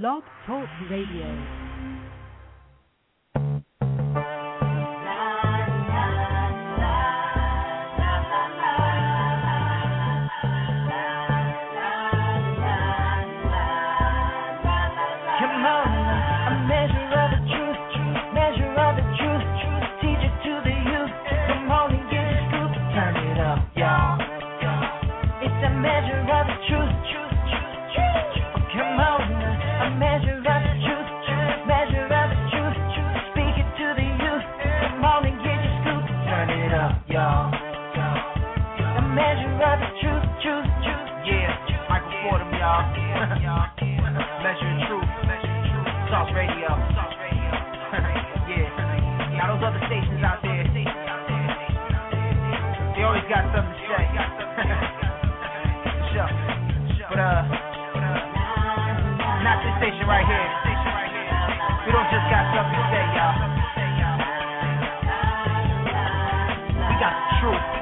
Blog Talk Radio. Radio. yeah. Y'all those other stations out there. They always got something to say. sure. But uh not this station right here. We don't just got something to say, y'all. We got the truth.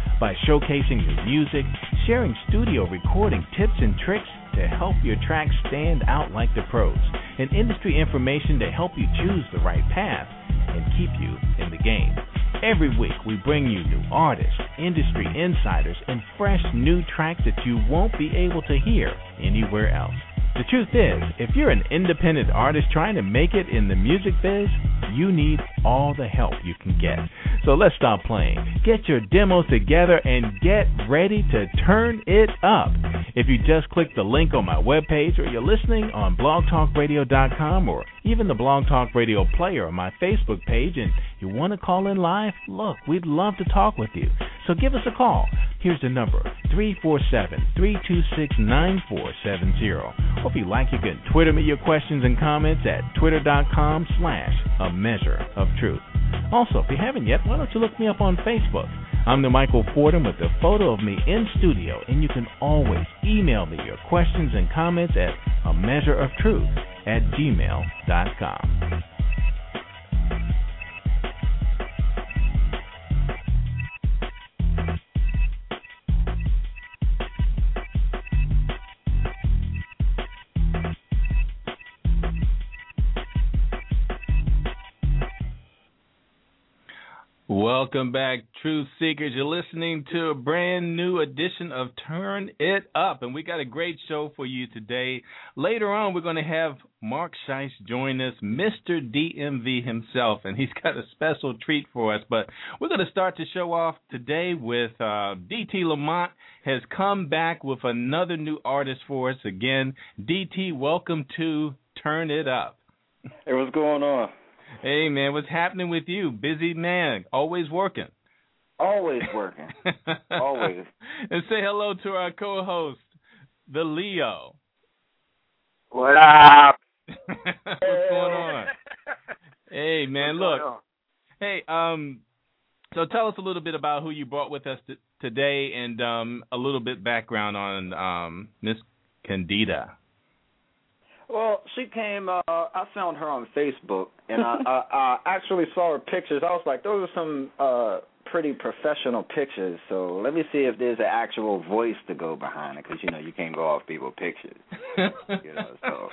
by showcasing your music, sharing studio recording tips and tricks to help your tracks stand out like the pros, and industry information to help you choose the right path and keep you in the game. Every week, we bring you new artists, industry insiders, and fresh new tracks that you won't be able to hear anywhere else. The truth is, if you're an independent artist trying to make it in the music biz, you need all the help you can get. So let's stop playing. Get your demos together and get ready to turn it up. If you just click the link on my webpage or you're listening on blogtalkradio.com or even the Blog Talk Radio player on my Facebook page and you want to call in live, look, we'd love to talk with you. So give us a call. Here's the number 347 326 9470. Or if you like, you can Twitter me your questions and comments at twitter.com slash a measure of truth. Also, if you haven't yet, why don't you look me up on Facebook? I'm the Michael Fordham with a photo of me in studio, and you can always email me your questions and comments at a measure of truth at gmail.com. Welcome back, Truth Seekers. You're listening to a brand new edition of Turn It Up, and we got a great show for you today. Later on, we're going to have Marc Shyst join us, Mr. DMV himself, and he's got a special treat for us. But we're going to start the show off today with uh, DT Lamont has come back with another new artist for us again. DT, welcome to Turn It Up. Hey, what's going on? Hey man, what's happening with you? Busy man, always working. Always working. Always. and say hello to our co-host, the Leo. What up? what's going on? Hey man, What's look. Hey, um so tell us a little bit about who you brought with us t- today and um a little bit background on um Miss Candida. Well, she came. Uh, I found her on Facebook, and I, I, I actually saw her pictures. I was like, those are some uh pretty professional pictures. So let me see if there's an actual voice to go behind it, because you know you can't go off people's pictures. you know, so.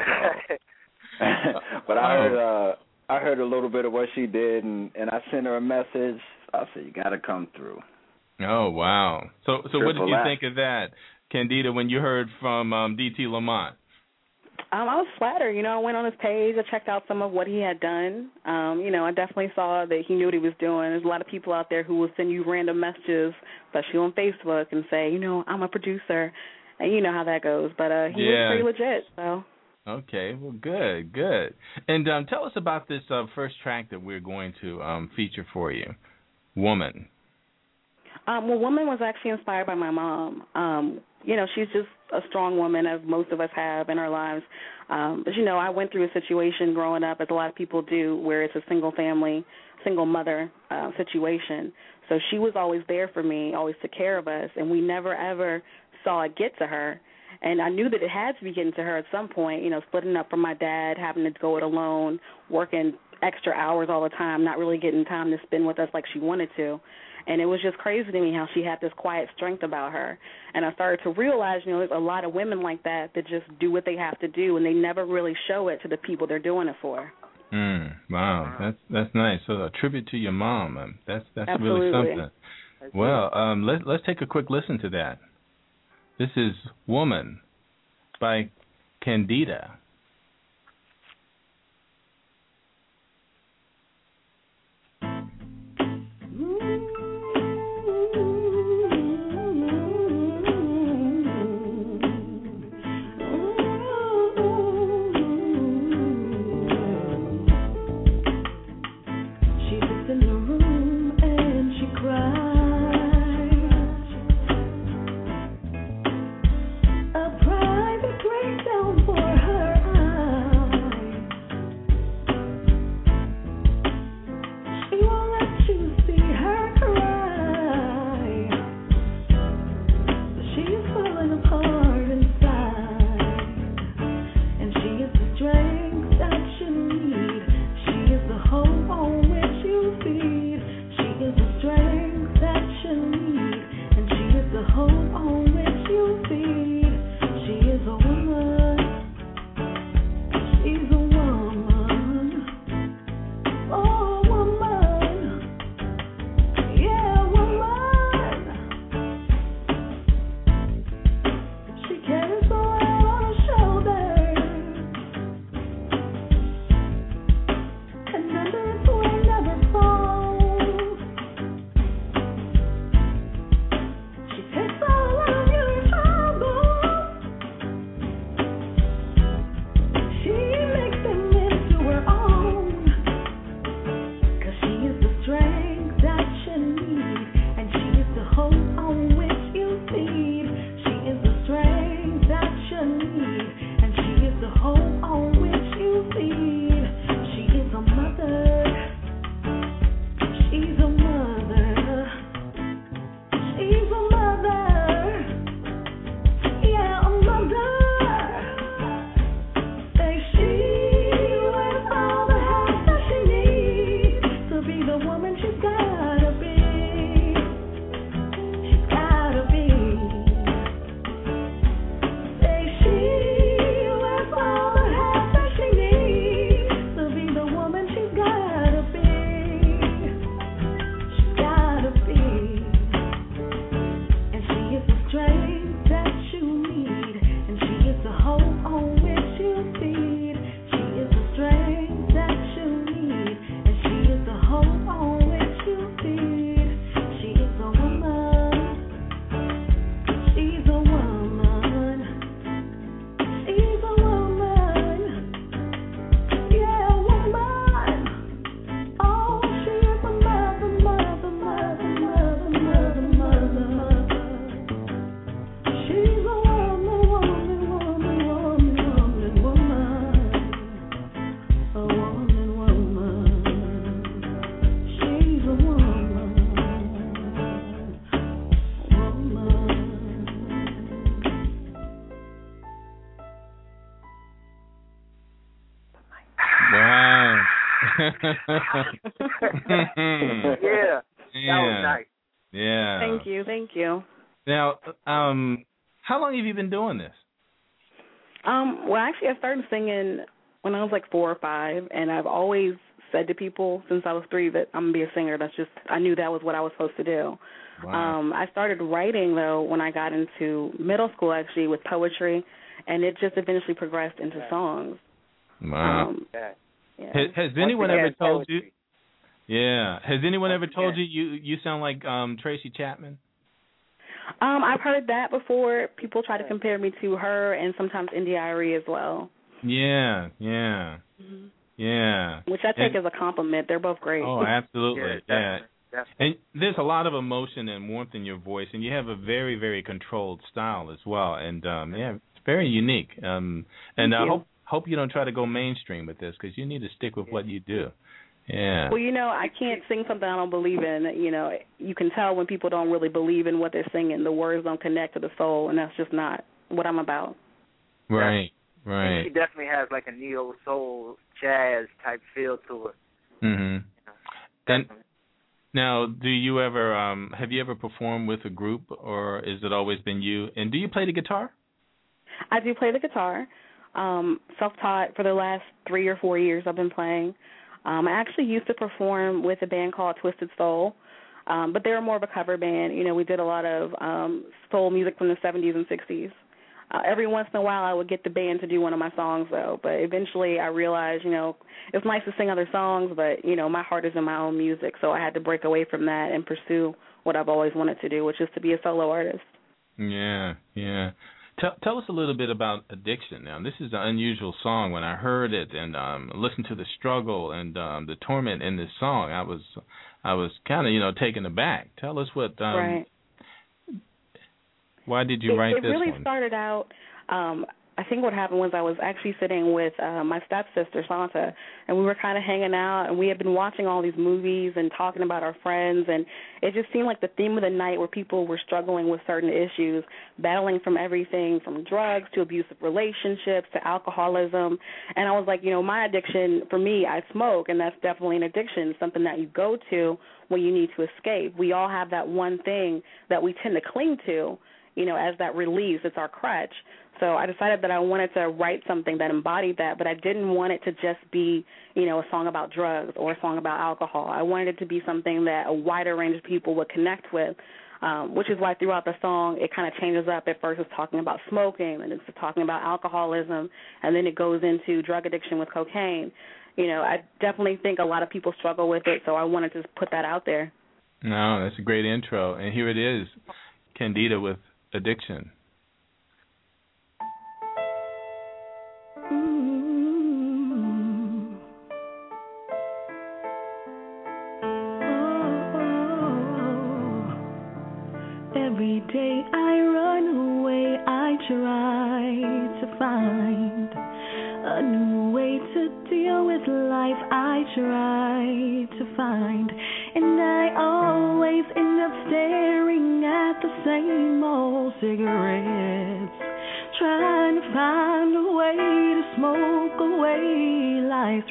so. but I heard uh I heard a little bit of what she did, and and I sent her a message. I said, you got to come through. Oh wow! So so what did you F. think of that, Candida, when you heard from um, DT Lamont? Um, I was flattered. You know, I went on his page. I checked out some of what he had done. Um, you know, I definitely saw that he knew what he was doing. There's a lot of people out there who will send you random messages, especially on Facebook, and say, you know, I'm a producer, and you know how that goes. But uh, he Yeah. was pretty legit. So. Okay, well, good, good. And um, tell us about this uh, first track that we're going to um, feature for you, "Woman." Um, well, woman was actually inspired by my mom. Um, you know, she's just a strong woman, as most of us have in our lives. Um, but you know, I went through a situation growing up, as a lot of people do, where it's a single family, single mother uh, situation. So she was always there for me, always took care of us, and we never ever saw it get to her. And I knew that it had to be getting to her at some point. You know, splitting up from my dad, having to go it alone, working extra hours all the time, not really getting time to spend with us like she wanted to. And it was just crazy to me how she had this quiet strength about her. And I started to realize, you know, there's a lot of women like that that just do what they have to do, and they never really show it to the people they're doing it for. Mm, wow, that's that's nice. So a tribute to your mom. Um, that's that's really Absolutely. something. Well, um, let let's take a quick listen to that. This is "Woman" by Candida. yeah, that was nice. Yeah. Thank you, thank you. Now, um, how long have you been doing this? Um, well, actually, I started singing when I was like four or five, and I've always said to people since I was three that I'm gonna be a singer. That's just I knew that was what I was supposed to do. Wow. Um, I started writing though when I got into middle school, actually with poetry, and it just eventually progressed into songs. wow. Um, Yeah. yeah. has, has anyone ever again, told you? Yeah. Has anyone ever told again. you you you sound like um Tracy Chapman? Um, I've heard that before. People try to compare me to her, and sometimes India.Arie as well, Yeah. Yeah. Yeah. which I take And- as a compliment. They're both great. Oh, absolutely. Yeah, Yeah. definitely. definitely. And there's a lot of emotion and warmth in your voice, and you have a very, very controlled style as well. And um, yeah, it's very unique. Um, and Thank I you. hope hope you don't try to go mainstream with this because you need to stick with what you do. Yeah. Well, you know, I can't sing something I don't believe in. You know, you can tell when people don't really believe in what they're singing. The words don't connect to the soul, and that's just not what I'm about. Right. She Right. She definitely has like a neo soul jazz type feel to it. Mhm. And now, do you ever um have you ever performed with a group, or is it always been you? And do you play the guitar? I do play the guitar. Um, self-taught for the last three or four years. I've been playing. Um, I actually used to perform with a band called Twisted Soul, um, but they were more of a cover band. You know, we did a lot of um, soul music from the 70s and 60s. Uh, every once in a while, I would get the band to do one of my songs, though. But eventually, I realized, you know, it's nice to sing other songs, but you know, my heart is in my own music, so I had to break away from that and pursue what I've always wanted to do, which is to be a solo artist. Yeah, yeah. Tell tell us a little bit about addiction. Now, this is an unusual song. When I heard it and um listened to the struggle and um the torment in this song, I was I was kind of you know taken aback. Tell us what um right. why did you it, write it this It really one? started out um I think what happened was I was actually sitting with uh, my stepsister Santa, and we were kind of hanging out, and we had been watching all these movies and talking about our friends, and it just seemed like the theme of the night where people were struggling with certain issues, battling from everything from drugs to abusive relationships to alcoholism, and I was like, you know, my addiction for me, I smoke, and that's definitely an addiction, something that you go to when you need to escape. We all have that one thing that we tend to cling to you know, as that release. It's our crutch. So I decided that I wanted to write something that embodied that, but I didn't want it to just be, you know, a song about drugs or a song about alcohol. I wanted it to be something that a wider range of people would connect with. Um, which is why throughout the song it kind of changes up. At first, it's talking about smoking, and it's talking about alcoholism, and then it goes into drug addiction with cocaine. You know, I definitely think a lot of people struggle with it, so I wanted to put that out there. No, that's a great intro. And here it is, Candida with addiction. Mm. Every day I run away, I try to find a new way to deal with life. I try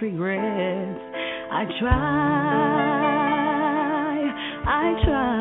regrets. I try, I try.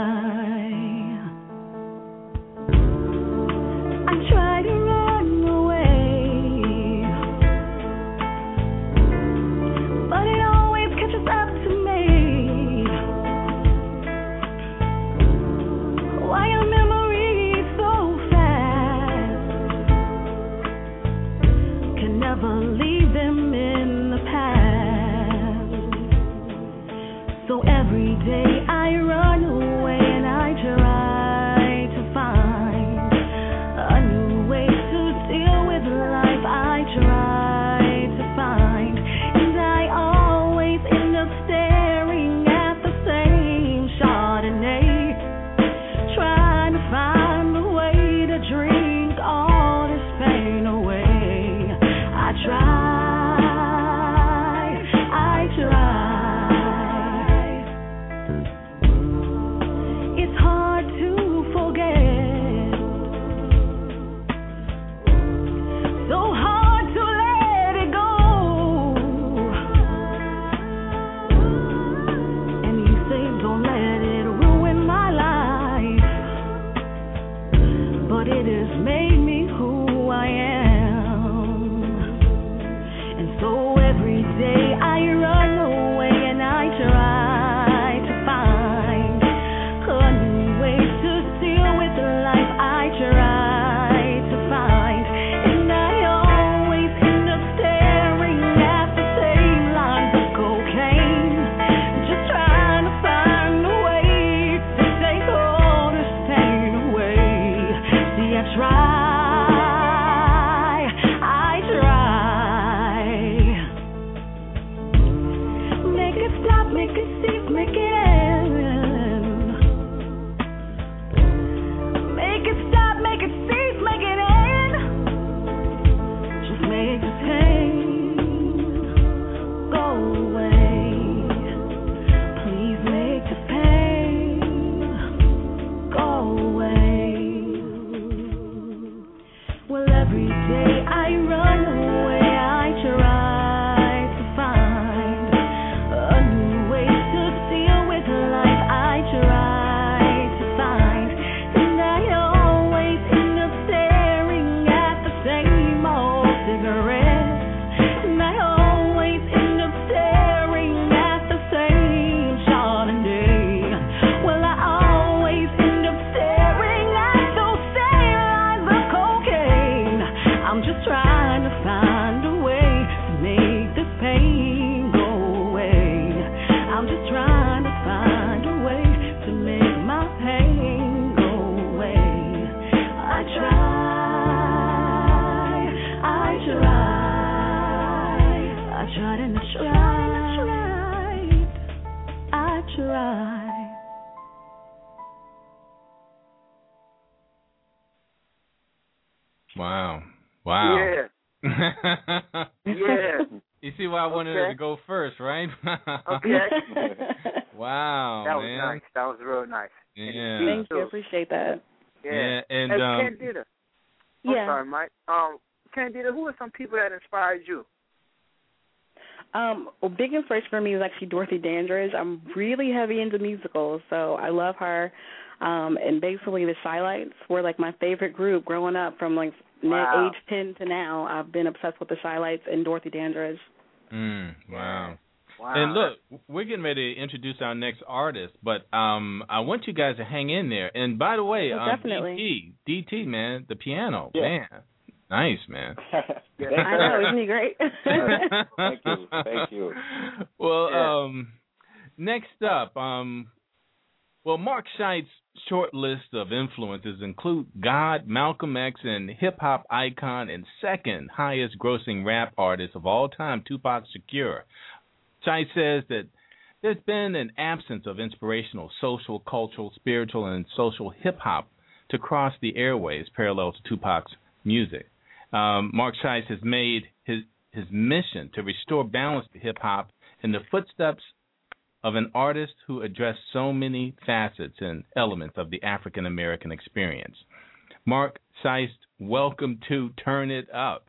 Wow. Wow. Yeah. Yeah. you see why I wanted her to go first, right? Okay. wow, that was man. nice. That was real nice. Yeah. Thank you. Appreciate that. Yeah. Yeah, and hey, um, Candida. I'm Yeah. sorry, Mike. Um, Candida, who are some people that inspired you? Um, well, big inspiration for me was actually Dorothy Dandridge. I'm really heavy into musicals, so I love her. Um, and basically, the Shylights were like my favorite group growing up. From like Wow. age ten to now, I've been obsessed with the Shylights and Dorothy Dandridge. mm, wow. Wow. And look, we're getting ready to introduce our next artist, but um, I want you guys to hang in there. And by the way, Oh, um, definitely. DT, DT, man, the piano, Yeah. man, nice, man. I know, isn't he great? Thank you, thank you. Well, Yeah. um, next up, um, well, Marc Shyst's short list of influences include God, Malcolm X, and hip hop icon and second highest grossing rap artist of all time, Tupac Shakur. Shyst says that there's been an absence of inspirational social, cultural, spiritual, and social hip hop to cross the airways parallel to Tupac's music. Um, Marc Shyst has made his his mission to restore balance to hip hop in the footsteps of an artist who addressed so many facets and elements of the African American experience. Marc Shyst, welcome to Turn It Up.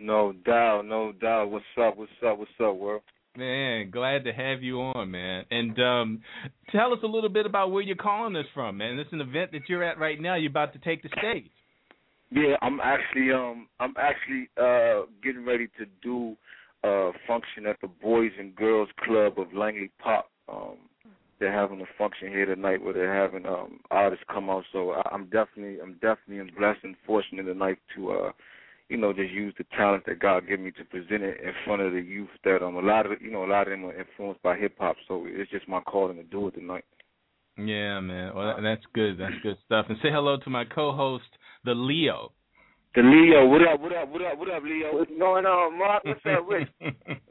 No doubt, no doubt. What's up? What's up? What's up, world? Man, glad to have you on, man. And um, tell us a little bit about where you're calling us from, man. This is an event that you're at right now. You're about to take the stage. Yeah, I'm actually um I'm actually uh getting ready to do a function at the Boys and Girls Club of Langley Park. Um they're having a function here tonight where they're having um artists come out. So I, I'm definitely I'm definitely blessed and fortunate tonight to uh you know, just use the talent that God gave me to present it in front of the youth that um a lot of you know, a lot of them are influenced by hip hop, so it's just my calling to do it tonight. Yeah, man. Well, that's good. That's good stuff. And say hello to my co-host, the Leo. The Leo, what up, what up, what up, what up, Leo? What's going on, Marc? What's up with?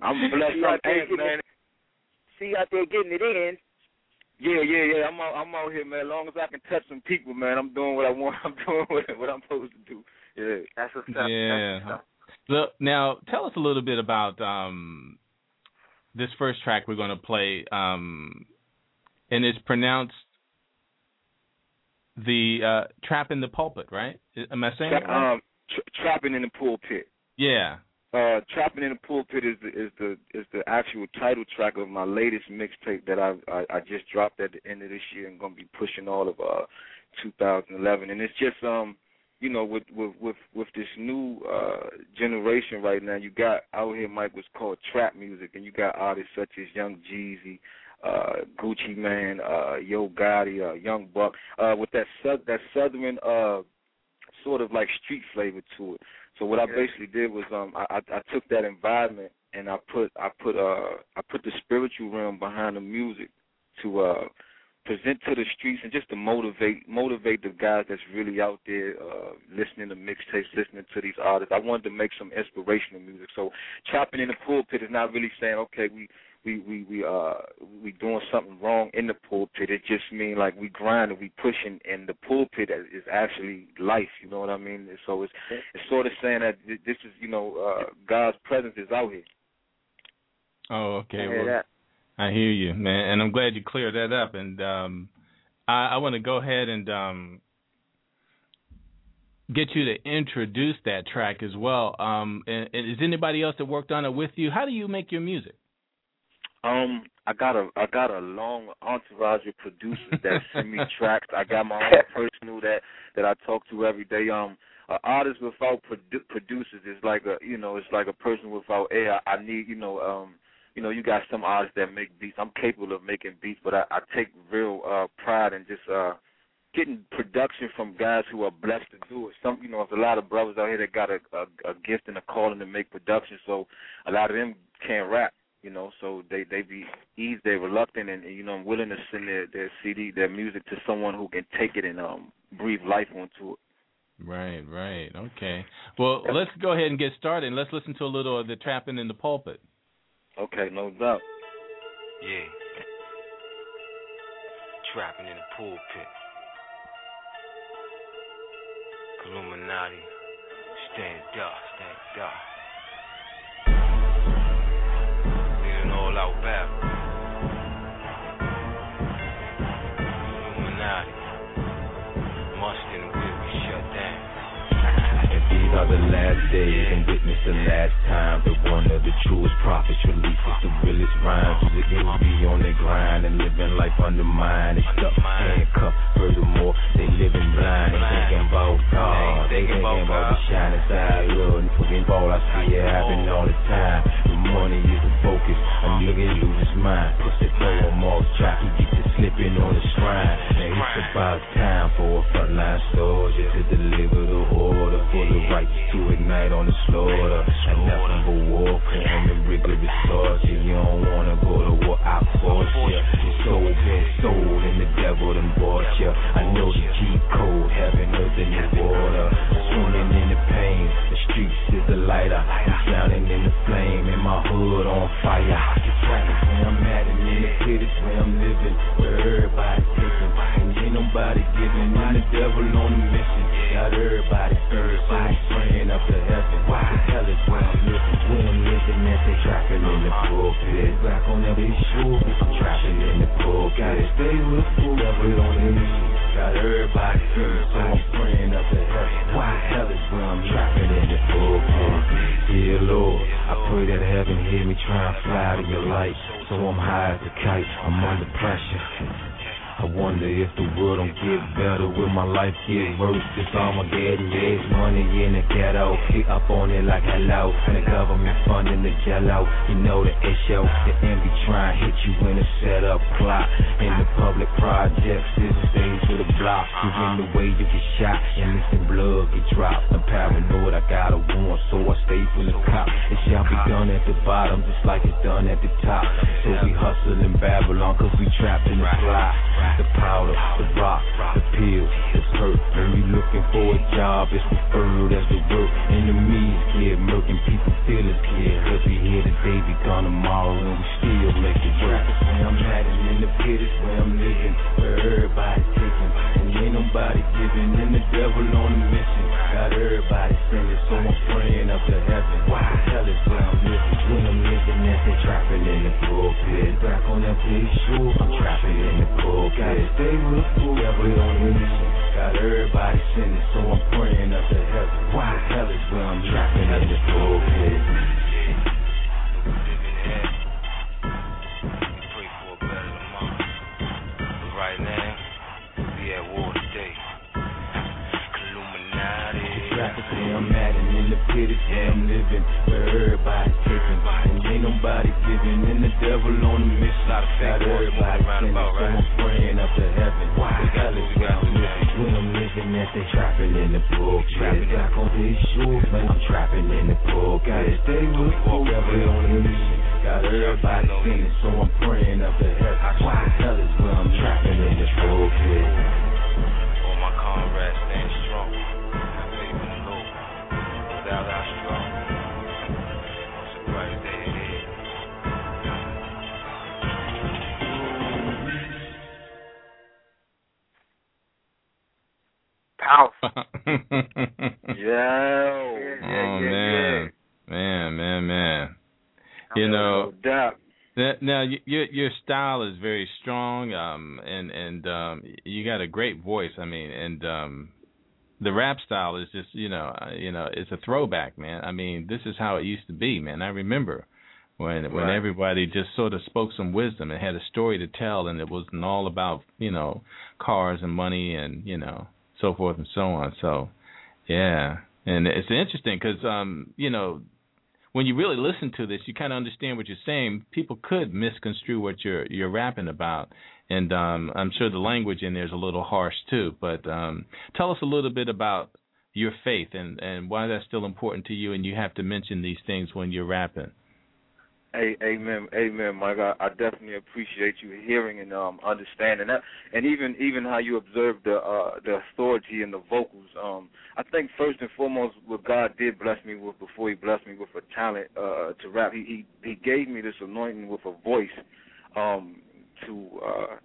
I'm blessed. I'm out there amped, man. it- See you out there getting it in. Yeah, yeah, yeah. I'm out, I'm out here, man. As long as I can touch some people, man, I'm doing what I want. I'm doing what, what I'm supposed to do. Yeah. That's what's up. Yeah. That's what's up. Look, now tell us a little bit about um, this first track we're going to play, um, and it's pronounced the uh, "Trap in the Pulpit," right? Am I saying that right? Um, tra- trapping in the pulpit. yeah. Uh, trapping in the pulpit is the is the is the actual title track of my latest mixtape that I, I I just dropped at the end of this year and gonna be pushing all of uh 2011. And it's just um you know with with with with this new uh generation right now, you got out here Mike was called trap music, and you got artists such as Young Jeezy. Uh, Gucci Mane, uh, Yo Gotti, uh, Young Buck, uh, with that sou- that southern uh, sort of like street flavor to it. So what I basically did was um I, I I took that environment and I put I put uh I put the spiritual realm behind the music to uh present to the streets and just to motivate motivate the guys that's really out there uh listening to mixtapes, listening to these artists. I wanted to make some inspirational music. So chopping in the pulpit is not really saying, okay, we we we we uh we doing something wrong in the pulpit. It just mean like we grinding, we pushing, and the pulpit is actually life. You know what I mean? So it's it's sort of saying that this is you know uh God's presence is out here. Oh, okay. I hear well, that. I hear you, man, and I'm glad you cleared that up. And um, I, I want to go ahead and um, get you to introduce that track as well. Um, and, and is anybody else that worked on it with you? How do you make your music? Um, I got a I got a long entourage of producers that send me tracks. I got my own personal that that I talk to every day. Um, an artist without produ- producers is like a you know it's like a person without air. I need you know um you know you got some artists that make beats. I'm capable of making beats, but I, I take real uh pride in just uh getting production from guys who are blessed to do it. Some you know there's a lot of brothers out here that got a, a a gift and a calling to make production, so a lot of them can't rap you know, so they they be easy, they reluctant and, and you know I'm willing to send their their CD, their music to someone who can take it and um breathe life onto it. Right, right. Okay. Well, let's go ahead and get started. Let's listen to a little of the trapping in the pulpit. Okay, no doubt. Yeah. Trapping in the pulpit. Illuminati. Stand up, stand up. Out battle. These are the last days and witness the last time that one of the truest prophets releases the realest rhymes. Music niggas be on their grind and living life undermined. They stuck handcuffed. Furthermore, they living blind. They thinking about God. They thinking about the shining side. Lord, fucking ball. I see it happen all the time. The money is the focus. Lose his mind. Puts the throw him off track. He gets to slipping on the shrine. Now it's about time for a frontline soldier to deliver the order for the righteous to ignite on the slaughter. And nothing but warfare and the rigorous torture. You don't wanna go to war, I force ya. Your soul been sold and the devil done bought ya. I know the cheat code, heaven, earth, and the water. Swimming in the pain, the streets is the lighter. I'm drowning in the flame, and my hood on fire. It's right I'm and in the pit is where I'm living, where everybody's taking, and ain't nobody giving. And the devil on a mission, got everybody I'm praying up to heaven. Why the hell is where I'm living? Where I'm living, as they trapping in the pulpit. Back on every shoe, I'm trapping in the pulpit. Gotta stay with the devil on the mission. Got everybody praying up heaven. Why hell is where I'm trapping in the pulpit? Dear Lord, I pray that heaven hear me try and fly to your light. So I'm high as a kite, I'm under pressure. I wonder if the world don't get better, will my life get worse? This Armageddon, yeah, it's money in the ghetto. Pick up on it like hello, and the government funding the jello. You know the issue, the envy try and hit you in a setup plot. In the public projects, this is things for the block. You in the way you get shot, and listen blood get dropped. I'm paranoid, I got a warrant, so I stay from the cop. It shall be done at the bottom, just like it's done at the top. So we hustle in Babylon, cause we trapped in the fly. The powder, the rock, the pills, the perk. When we looking for a job, it's referred as the work. Enemies get murking, people feel it here. He'll be here today, be gone tomorrow, and we still make it work. Where I'm at, and in the pit is where I'm living, where everybody's taking, and ain't nobody giving. And the devil on a mission, got everybody sinning, so I'm praying up to heaven. Why the hell is where I'm living? When I'm living, as they trapping in the pulpit. Back on that big shoe, I'm trapping in the pulpit. Gotta stay with the fool, devil on a mission. Got everybody sinning, so I'm praying up to heaven. Why the hell is where I'm trapping in the pulpit? And in the pit is where I'm living, where everybody's taking, and ain't nobody giving, and the devil on a mission. Got everybody sinning, so I'm praying up to heaven. Why? The is where I'm living? When I'm living as they trapping in the book, trapping back on these shoes, man, I'm trapping in the book. Gotta stay with the devil on a mission. Got everybody sinning, so I'm praying up to heaven. Why? The hell is where I'm trapping in the this road Powerful. Yeah. oh man, man, man, man. You know, No doubt. that, now your your style is very strong, um, and and um, you got a great voice. I mean, and um, the rap style is just you know uh, you know it's a throwback, man. I mean, this is how it used to be, man. I remember when when everybody just sort of spoke some wisdom and had a story to tell, and it wasn't all about you know cars and money and you know so forth and so on. So, yeah, and it's interesting because um, you know when you really listen to this, you kind of understand what you're saying. People could misconstrue what you're you're rapping about, and um, I'm sure the language in there is a little harsh too. But um, tell us a little bit about your faith and and why that's still important to you, and you have to mention these things when you're rapping. Hey, amen, amen, Mike. I, I definitely appreciate you hearing and um understanding that, and even even how you observe the uh the authority in the vocals. Um, I think first and foremost, what God did bless me with before He blessed me with a talent uh to rap, He He, he gave me this anointing with a voice, um, to uh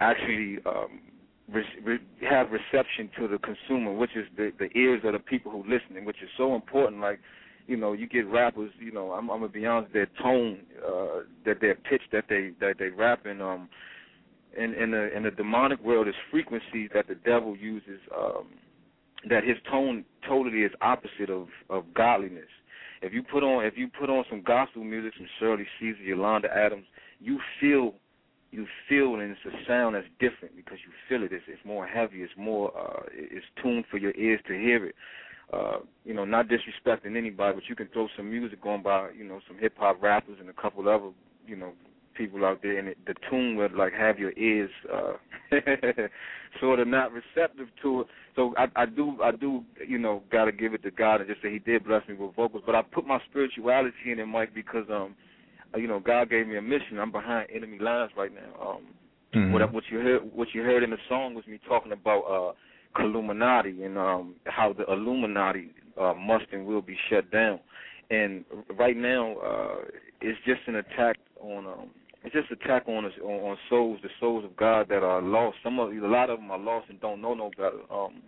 actually um have reception to the consumer, which is the the ears of the people who listening, which is so important. Like you know, you get rappers, you know, I'm, I'm gonna be honest, their tone, uh, that their pitch that they that they rap in, um, in in the in the demonic world is frequencies that the devil uses, um, that his tone totally is opposite of of godliness. If you put on if you put on some gospel music, some Shirley Caesar, Yolanda Adams, you feel you feel and it's a sound that's different because you feel it. It's, it's more heavy. It's more uh, it's tuned for your ears to hear it uh, you know, not disrespecting anybody, but you can throw some music on by, you know, some hip hop rappers and a couple other, you know, people out there, and it, the tune would like have your ears uh, sort of not receptive to it. So I, I do, I do, you know, got to give it to God and just say He did bless me with vocals, but I put my spirituality in it, Mike, because um, uh, you know, God gave me a mission. I'm behind enemy lines right now. Um, Mhm. what what you heard what you heard in the song was me talking about uh Illuminati and um how the Illuminati uh must and will be shut down. And right now uh it's just an attack on um it's just attack on us on, souls, the souls of God that are lost. Some of a lot of them are lost and don't know no better. Um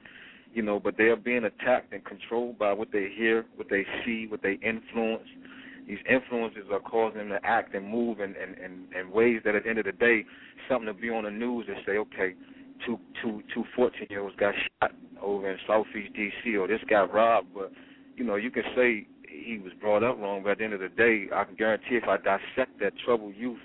you know, but they are being attacked and controlled by what they hear, what they see, what they influence. These influences are causing them to act and move in, in, in, in ways that at the end of the day, something to be on the news and say, okay, two two two fourteen year olds got shot over in Southeast DC or this got robbed, but you know, you can say he was brought up wrong, but at the end of the day, I can guarantee if I dissect that troubled youth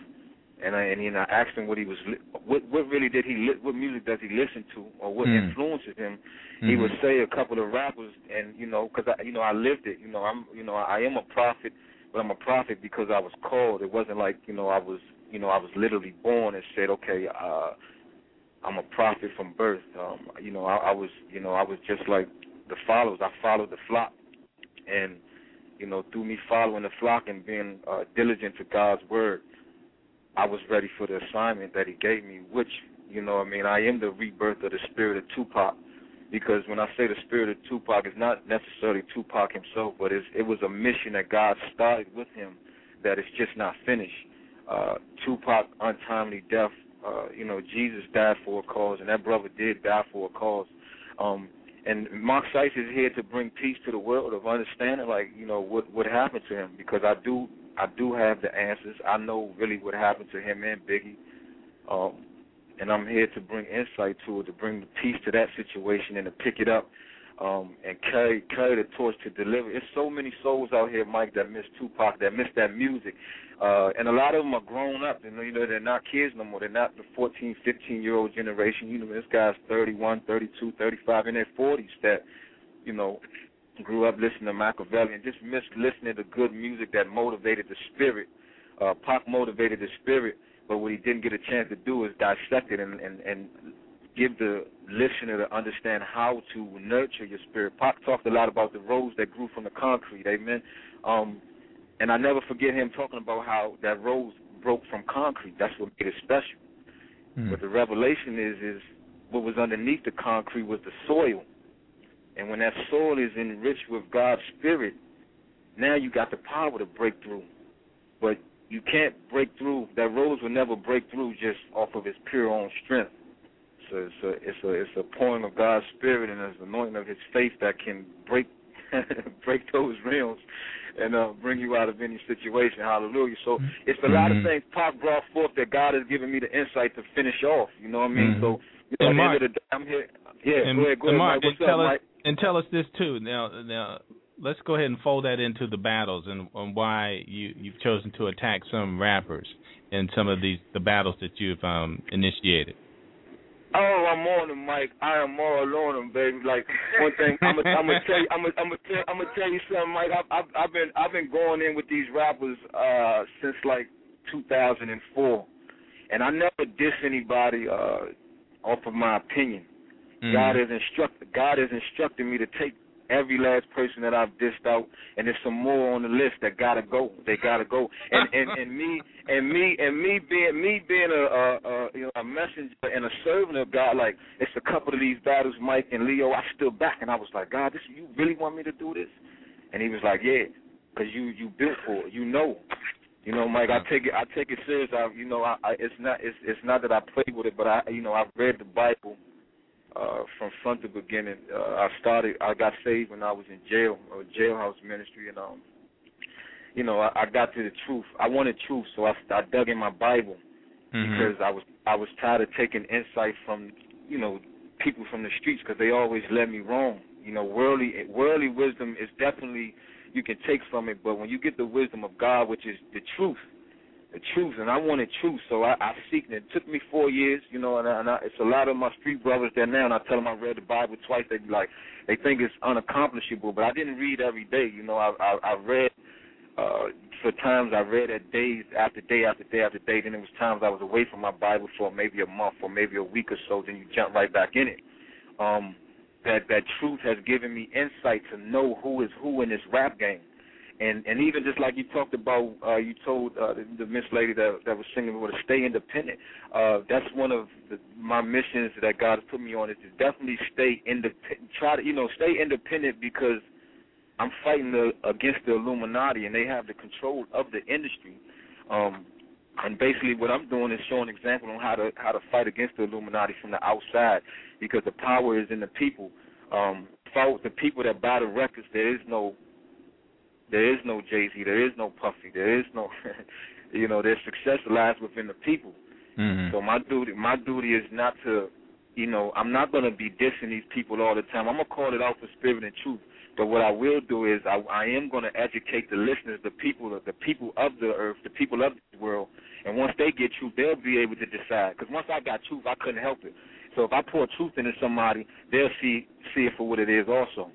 and I and you know, I asked him what he was li- what what really did he li- what music does he listen to or what Mm. influences him, he Mhm. would say a couple of rappers and you know because I you know I lived it you know I'm you know I am a prophet but I'm a prophet because I was called it wasn't like you know I was you know I was literally born and said okay uh I'm a prophet from birth. Um you know I, I was you know I was just like the followers. I followed the flock. And you know through me following the flock and being uh diligent to God's word I was ready for the assignment that he gave me which you know I mean I am the rebirth of the spirit of Tupac. Because when I say the spirit of Tupac, it's not necessarily Tupac himself, but it was a mission that God started with him that is just not finished. Uh, Tupac untimely death, uh, you know, Jesus died for a cause, and that brother did die for a cause. Um, and Marc Shyst is here to bring peace to the world of understanding, like you know what what happened to him, because I do I do have the answers. I know really what happened to him and Biggie. Um, and I'm here to bring insight to it, to bring the peace to that situation, and to pick it up um, and carry carry the torch to deliver. There's so many souls out here, Mike, that miss Tupac, that miss that music, uh, and a lot of them are grown up. And you know, they're not kids no more. They're not the 14, 15 year old generation. You know, this guy's 31, 32, 35, in their 40s that you know grew up listening to Makaveli and just missed listening to good music that motivated the spirit. Uh, Pac motivated the spirit but what he didn't get a chance to do is dissect it and, and, and give the listener to understand how to nurture your spirit. Pac talked a lot about the rose that grew from the concrete, amen. Um, and I never forget him talking about how that rose broke from concrete. That's what made it special. Mm. But the revelation is is what was underneath the concrete was the soil. And when that soil is enriched with God's spirit, now you got the power to break through. But you can't break through. That rose will never break through just off of its pure own strength. So it's a it's a it's a pouring of God's spirit and it's anointing of His faith that can break break those realms and uh, bring you out of any situation. Hallelujah. So it's a lot of Mhm. things Pac brought forth that God has given me the insight to finish off. You know what I mean? Mhm. So you know, at the end of the day, I'm here. Yeah, and, go ahead, go ahead, Marc, Mike. What's and tell up, us Mike? and tell us this too. Now, now let's go ahead and fold that into the battles and, and why you you've chosen to attack some rappers in some of these the battles that you've um initiated. Oh, I'm on them, Mike. I am all on them, baby. Like one thing, I'm gonna I'm gonna tell you, I'm gonna tell, I'm gonna tell you something, Mike. I've, I've I've been I've been going in with these rappers uh since like 2004, and I never diss anybody uh off of my opinion. Mm. God has instructed God has instructed me to take every last person that I've dissed out, and there's some more on the list that gotta go. They gotta go. And and and me and me and me being me being a, a, a you know a messenger and a servant of God. Like it's a couple of these battles, Mike and Leo. I stood back and I was like, God, this you really want me to do this? And he was like, Yeah, because you you built for it. You know. You know, Mike, I take it. I take it serious. I, you know, I, I, it's not. It's, it's not that I play with it, but I, you know, I've read the Bible uh, from front to beginning. Uh, I started. I got saved when I was in jail, or jailhouse ministry, and um, you know, I, I got to the truth. I wanted truth, so I, I dug in my Bible Mhm. because I was I was tired of taking insight from you know people from the streets because they always led me wrong. You know, worldly worldly wisdom is definitely you can take from it, but when you get the wisdom of God, which is the truth, the truth, and I wanted truth, so I, I seek it. It took me four years, you know, and, I, and I, it's a lot of my street brothers there now, and I tell them I read the Bible twice. They be like, they think it's unaccomplishable, but I didn't read every day, you know. I I, I read uh for times I read at days after day after day after day. Then there was times I was away from my Bible for maybe a month or maybe a week or so. Then you jump right back in it. Um, that that truth has given me insight to know who is who in this rap game. And and even just like you talked about, uh, you told uh, the, the Miss Lady that that was singing with to stay independent. Uh, that's one of the, my missions that God has put me on is to definitely stay independent. Try to you know stay independent because I'm fighting the, against the Illuminati and they have the control of the industry. Um, and basically, what I'm doing is showing example on how to how to fight against the Illuminati from the outside because the power is in the people. Um, for the people that buy the records, there is no there is no Jay Z, there is no Puffy, there is no, you know, their success lies within the people. Mhm. So my duty, my duty is not to, you know, I'm not gonna be dissing these people all the time. I'm gonna call it out for spirit and truth. But what I will do is I, I am gonna educate the listeners, the people, the people of the earth, the people of the world. And once they get truth, they'll be able to decide. Because once I got truth, I couldn't help it. So if I pour truth into somebody, they'll see see it for what it is also.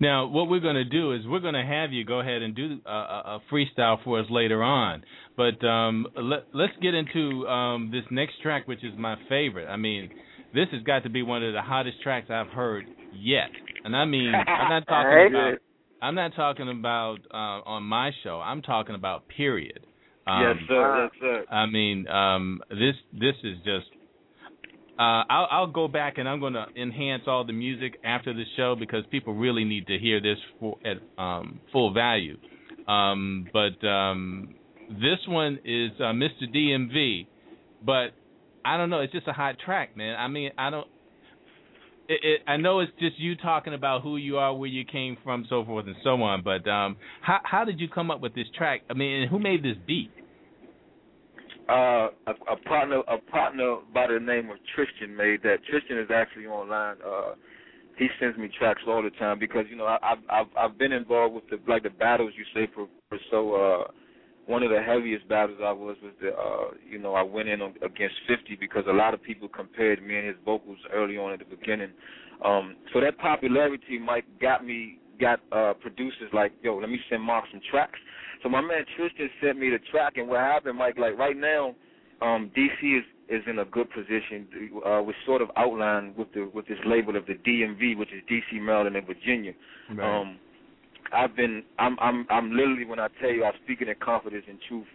Now, what we're going to do is we're going to have you go ahead and do a, a a freestyle for us later on. But um, let, let's get into um, this next track, which is my favorite. I mean, this has got to be one of the hottest tracks I've heard yet. And I mean, I'm not talking Right. about. I'm not talking about uh, on my show. I'm talking about period. Um, yes, sir. Yes, sir. I mean, um, this this is just. Uh, I'll, I'll go back and I'm going to enhance all the music after the show because people really need to hear this for, at um, full value. Um, but um, this one is uh, Mr. DMV, but I don't know. It's just a hot track, man. I mean, I don't. It, it, I know it's just you talking about who you are, where you came from, so forth and so on. But um, how how did you come up with this track? I mean, who made this beat? Uh, a, a partner a partner by the name of Tristan made that. Tristan is actually online. Uh, he sends me tracks all the time because you know I, I've I've been involved with the like the battles you say for, for so. Uh, one of the heaviest battles I was was the uh, you know I went in against 50 because a lot of people compared me and his vocals early on at the beginning. Um, so that popularity Mike got me got uh, producers like yo let me send Marc some tracks. So my man Tristan sent me the track, and what happened, Mike? Like right now, um, DC is is in a good position. Uh, we're sort of outlined with the with this label of the DMV, which is DC, Maryland, and Virginia. Um, I've been, I'm, I'm, I'm literally when I tell you, I'm speaking in confidence and truth.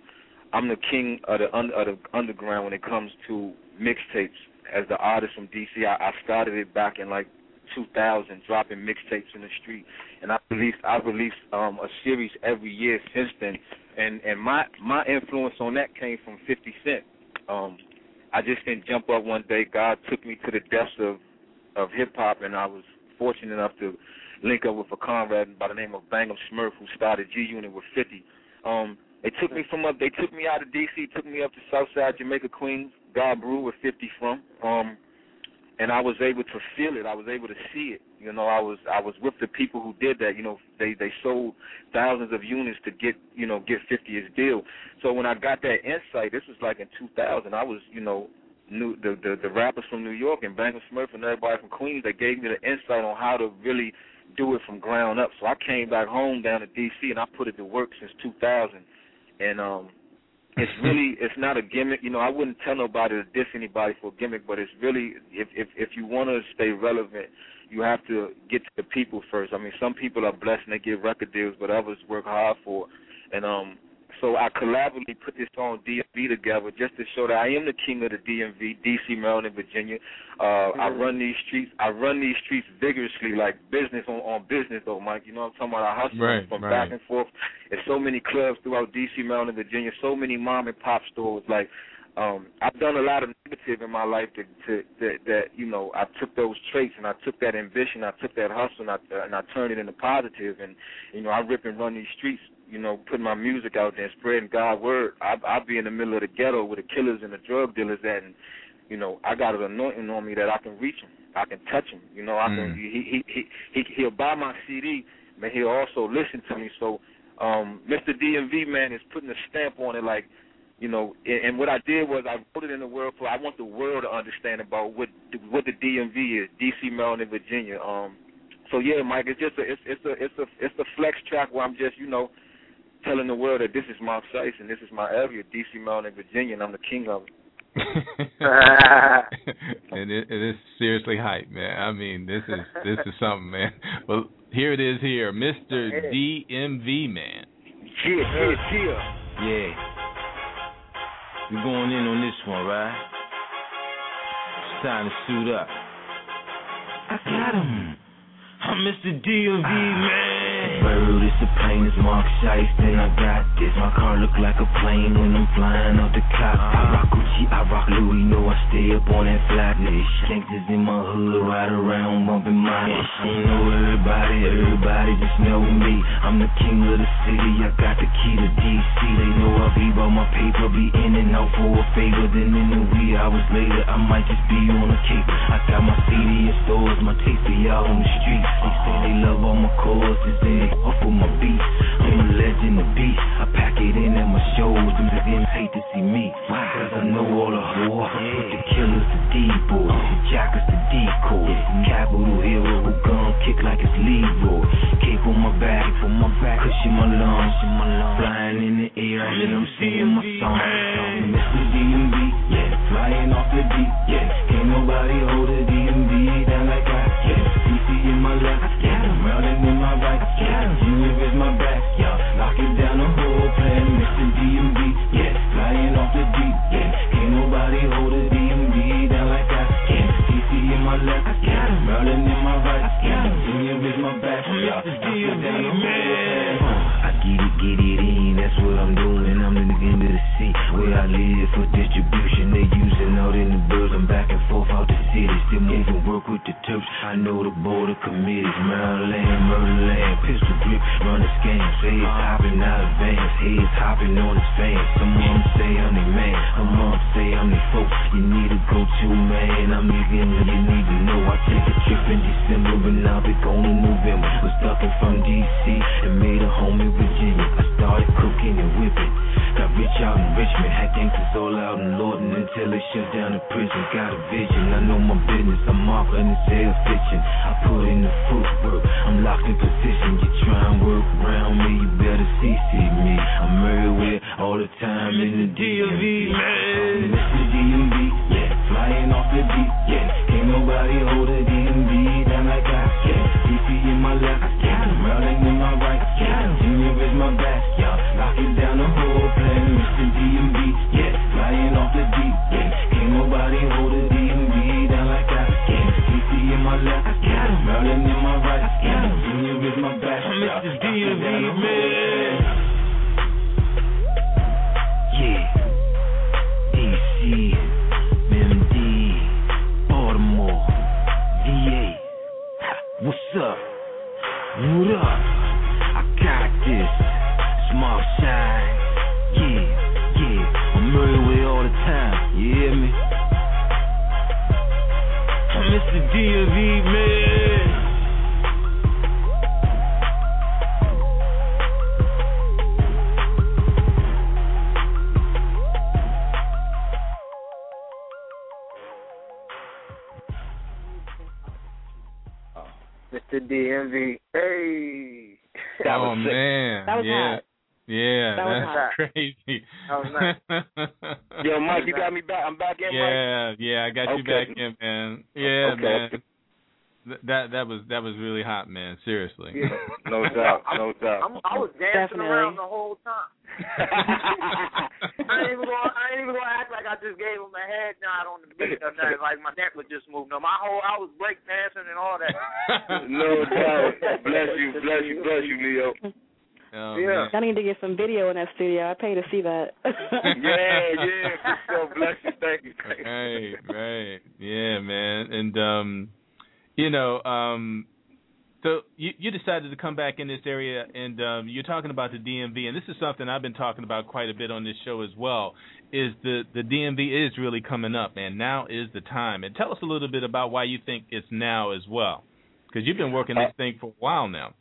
I'm the king of the, un- of the underground when it comes to mixtapes. As the artist from DC, I, I started it back in like 2000, dropping mixtapes in the street, and I released I released um, a series every year since then. And and my my influence on that came from 50 Cent. Um, I just didn't jump up one day. God took me to the depths of of hip hop, and I was fortunate enough to link up with a comrade by the name of Bang 'Em Smurf, who started G Unit with 50. Um, they took me from up. They took me out of DC, took me up to Southside Jamaica, Queens, God Brew, with 50 from. Um, and I was able to feel it. I was able to see it. You know, I was I was with the people who did that. You know, they they sold thousands of units to get you know get 50's deal. So when I got that insight, this was like in 2000. I was you know new the the, the rappers from New York and Bang 'Em Smurf and everybody from Queens. They gave me the insight on how to really do it from ground up. So I came back home down to DC and I put it to work since 2000. And um it's really it's not a gimmick. You know, I wouldn't tell nobody to diss anybody for a gimmick, but it's really if if if you want to stay relevant, you have to get to the people first. I mean, some people are blessed and they get record deals, but others work hard for. It. And um, so I collaboratively put this on DMV together just to show that I am the king of the DMV, DC, Maryland, Virginia. Uh, I run these streets. I run these streets vigorously, like business on, on business, though, Mike. You know what I'm talking about? I hustle Right, from right. back and forth. There's so many clubs throughout DC, Maryland, Virginia. So many mom and pop stores. Like um, I've done a lot of negative in my life to, to that, that you know I took those traits and I took that ambition, I took that hustle, and I and I turned it into positive. And you know I rip and run these streets, you know, putting my music out there and spreading God's word. I I be in the middle of the ghetto with the killers and the drug dealers at, and you know I got an anointing on me that I can reach them, I can touch them. You know I can Mm. he he he he he'll buy my CD, but he'll also listen to me. So um Mr. DMV man is putting a stamp on it like you know, and, and what I did was I put it in the world for I want the world to understand about what what the DMV is, DC, Maryland, and Virginia. Um, so yeah, Mike, it's just a it's it's a it's a it's a flex track where I'm just you know telling the world that this is my place and this is my area, DC, Maryland, and Virginia, and I'm the king of it. and it, it is seriously hype, man. I mean, this is this is something, man. Well, here it is here, Mr. DMV, man. Yeah, yeah, yeah. Yeah. We going in on this one, right? It's time to suit up. I got him. I'm Mr. DMV, ah. man. Bird is the plane, it's Marc Shyst, then I got this. My car look like a plane when I'm flying off the cockpit. I rock Gucci, I rock Louis, know I stay up on that flatness. Gangsters in my hood, ride around bumping my ish. You know everybody, everybody just know me. I'm the king of the city, I got the key to DC. They know I be about my paper, be in and out for a favor. Then in the wee hours later, I might just be on a cape. I got my CD in stores, my tape be out on the streets. They say they love all my choruses and my beats. I'm a legend of beats. I pack it in at my shows. Them niggas hate to see me. Cause I know all the whore. Put the killers, the D-boys, the jackers, the decoys. Capital hero who gun kick like it's Leroy. Cape on my back, on my back, cushion my lungs. Cushion my lungs. Flying in the air, I hear them singing my song. Mr. DMV, yeah, flying off the deep, yeah. Can't nobody hold a DMV down like I can. DC in my left, yeah. Maryland in my right, yeah. Junior is my back, yeah. Lock it down the whole plan, Mr. DMV, yeah. Flying off the deep, yeah. Can't nobody hold a DMV down like I can. DC in my left, yeah. Maryland in my right, yeah. Junior is my back, yeah. Lock it down the whole plan. I live for distribution. They using out in the birds, I'm back and forth out the city. Still moving work with the Turks. I know the border committees, Maryland, Murderland, pistol grip, run the scam. Say hopping out of vans, heads hopping on his fans. Some them say I'm their man, some them say I'm their folk. You need a go-to man, I'm nigga, you need to know. I take a trip in December and I'll be gone in. Was stuffing from DC and made a home in Virginia. I started cooking and whipping. Got rich out in Richmond, had gangsters all out in Lorton until they shut down the prison. Got a vision, I know my business. I'm off it's sales fiction. I put in the footwork, I'm locked in position. You try and work around me, you better CC me. I'm everywhere all the time in the DMV, man. Mr. DMV, yeah, flying off the deep end. Can't nobody hold it in me, down like I can. DC in my left, yeah. Maryland in my right, yeah. Junior is my back, yeah. Lock it down the whole plan, Mr. DMV, yeah. Flying off the deep end. Can't nobody hold it in me, down like I can. DC in my left, yeah. Maryland in my right, yeah. Junior is my back, yeah. Mr. DMV, man. What up? I got this. Small shine. Yeah, yeah. I'm murder way all the time. You hear me? Mr. DMV, man. Mr. DMV. Hey. That oh was sick. man, That was yeah, hot. yeah, That was that's hot. crazy. That was nice. Yo, Mike, you got me back. I'm back in, Mike. yeah, yeah, I got you back in, man. Yeah, Okay. man. Th- That that was that was really hot, man. Seriously. Yeah. No doubt, no doubt. I'm, I was dancing Definitely. around the whole time. I ain't even gonna I ain't even gonna act like I just gave him a head nod on the beat or nothing. Like my neck was just moving. No, my whole I was break dancing and all that. no doubt. Bless you, bless you, bless you, Leo. Oh, Yeah. man. I need to get some video in that studio. I pay to see that. Yeah, yeah, So. Bless you, thank you, thank you. right, right. Yeah, man. And um you know, um so you you decided to come back in this area and um you're talking about the DMV and this is something I've been talking about quite a bit on this show as well. Is the the DMV is really coming up, and Now is the time. And tell us a little bit about why you think it's now as well. Cuz you've been working this thing for a while now.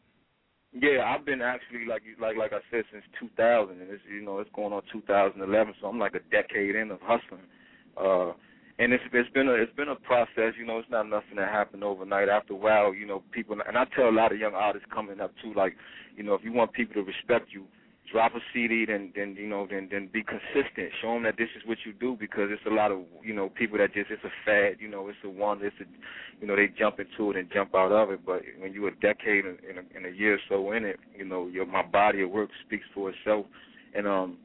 Yeah, I've been actually like you- like like I said since 2000, and it's you know it's going on 2011, so I'm like a decade in of hustling. Uh, and it's it's been a it's been a process. You know, it's not nothing that happened overnight. After a while, you know, people and I tell a lot of young artists coming up too, like you know, if you want people to respect you, drop a CD, then then you know, then then be consistent. Show them that this is what you do because it's a lot of you know people that just it's a fad. You know, it's a wonder. It's a you know they jump into it and jump out of it. But when you're a decade and in a, in a year or so in it, you know, your my body of work speaks for itself. And um,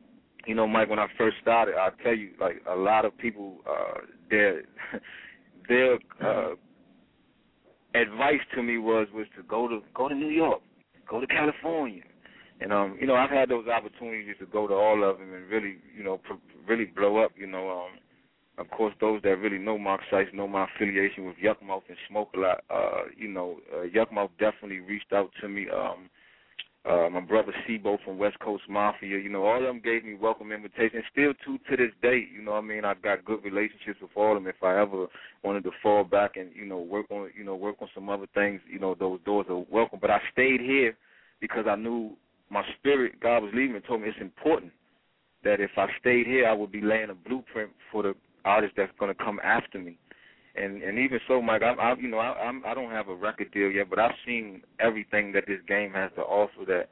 you know, Mike, when I first started, I tell you, like a lot of people, uh, their their uh, advice to me was was to go to go to New York, go to California, and um, you know, I've had those opportunities to go to all of them and really, you know, pr- really blow up. You know, um, of course, those that really know Marc Shyst know my affiliation with Yukmouth and Smoke a lot. Uh, you know, uh, Yukmouth definitely reached out to me. Um, uh, my brother C-Bo from West Coast Mafia, you know, all of them gave me welcome invitations. Still to to this day, you know, what I mean, I've got good relationships with all of them. If I ever wanted to fall back and you know work on you know work on some other things, you know, those doors are welcome. But I stayed here because I knew my spirit, God was leading me, and told me it's important that if I stayed here, I would be laying a blueprint for the artists that's going to come after me. And and even so, Mike, I, I you know I I'm, I don't have a record deal yet, but I've seen everything that this game has to offer. That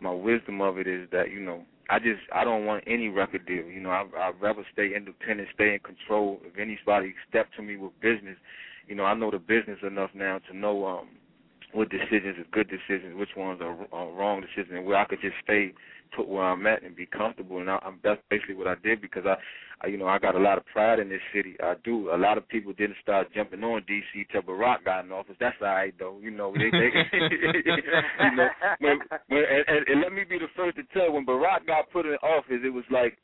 my wisdom of it is that you know I just I don't want any record deal. You know I I'd rather stay independent, stay in control. If anybody step to me with business, you know I know the business enough now to know um what decisions are good decisions, which ones are, are wrong decisions, and where I could just stay put where I'm at and be comfortable. And I, I'm that's basically what I did because I, I, you know, I got a lot of pride in this city. I do. A lot of people didn't start jumping on DC till Barack got in office. That's all right though. You know, they, they you know, when, when, and, and, and let me be the first to tell. When Barack got put in office, it was like